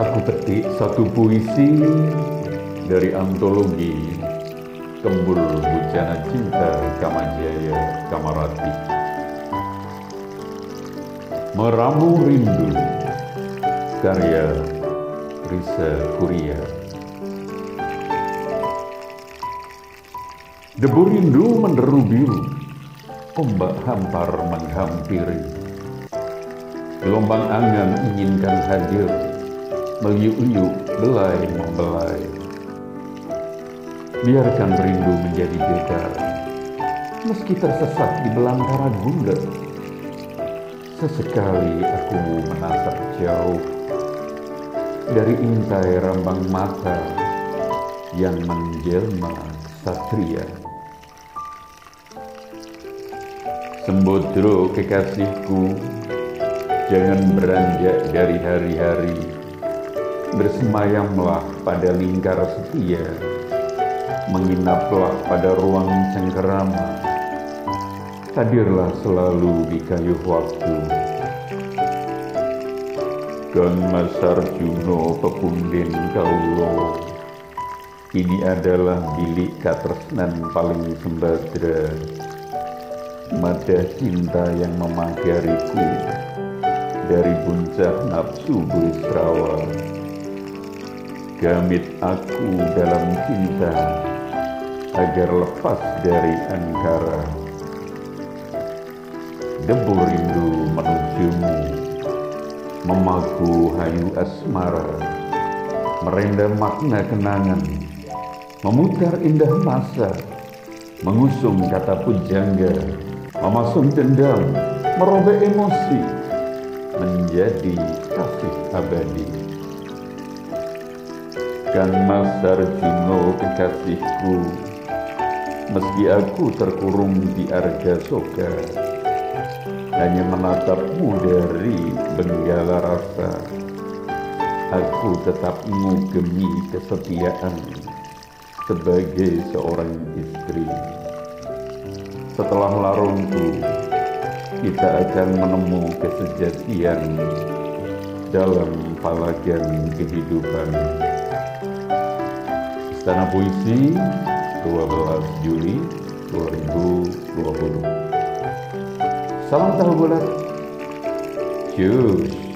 Aku petik satu puisi dari antologi Kembul Bujana Cinta Kamajaya Kamarati. Meramu Rindu karya Risa Kuria. Debu rindu menderu biru, ombak hampar menghampiri Gelombang angan inginkan hadir, meliuk-liuk belai membelai. Biarkan rindu menjadi beda, meski tersesat di belantara gula. Sesekali aku menatap jauh dari intai rambang mata yang menjelma satria. Sembodro kekasihku Jangan beranjak dari hari-hari, bersemayamlah pada lingkar setia, menginaplah pada ruang cengkerama, hadirlah selalu di kayu waktu. Kan Masar Juno pepunden kaulo, ini adalah bilik katresnan paling sembadra, madah cinta yang memagariku dari puncak nafsu berisrawa. Gamit aku dalam cinta agar lepas dari angkara. Debu rindu menujumu, memaku hayu asmara, merendam makna kenangan, memutar indah masa, mengusung kata pujangga, memasung dendam, merobek emosi, menjadi kasih abadi. Kan Mas Arjuno kekasihku, meski aku terkurung di arga soka, hanya menatapmu dari benggala rasa, aku tetap mengugemi kesetiaan sebagai seorang istri. Setelah larungku, kita akan menemukan kesejatian dalam palagan kehidupan. Istana Puisi 12 Juli 2020 Salam tahu bulat. Cus.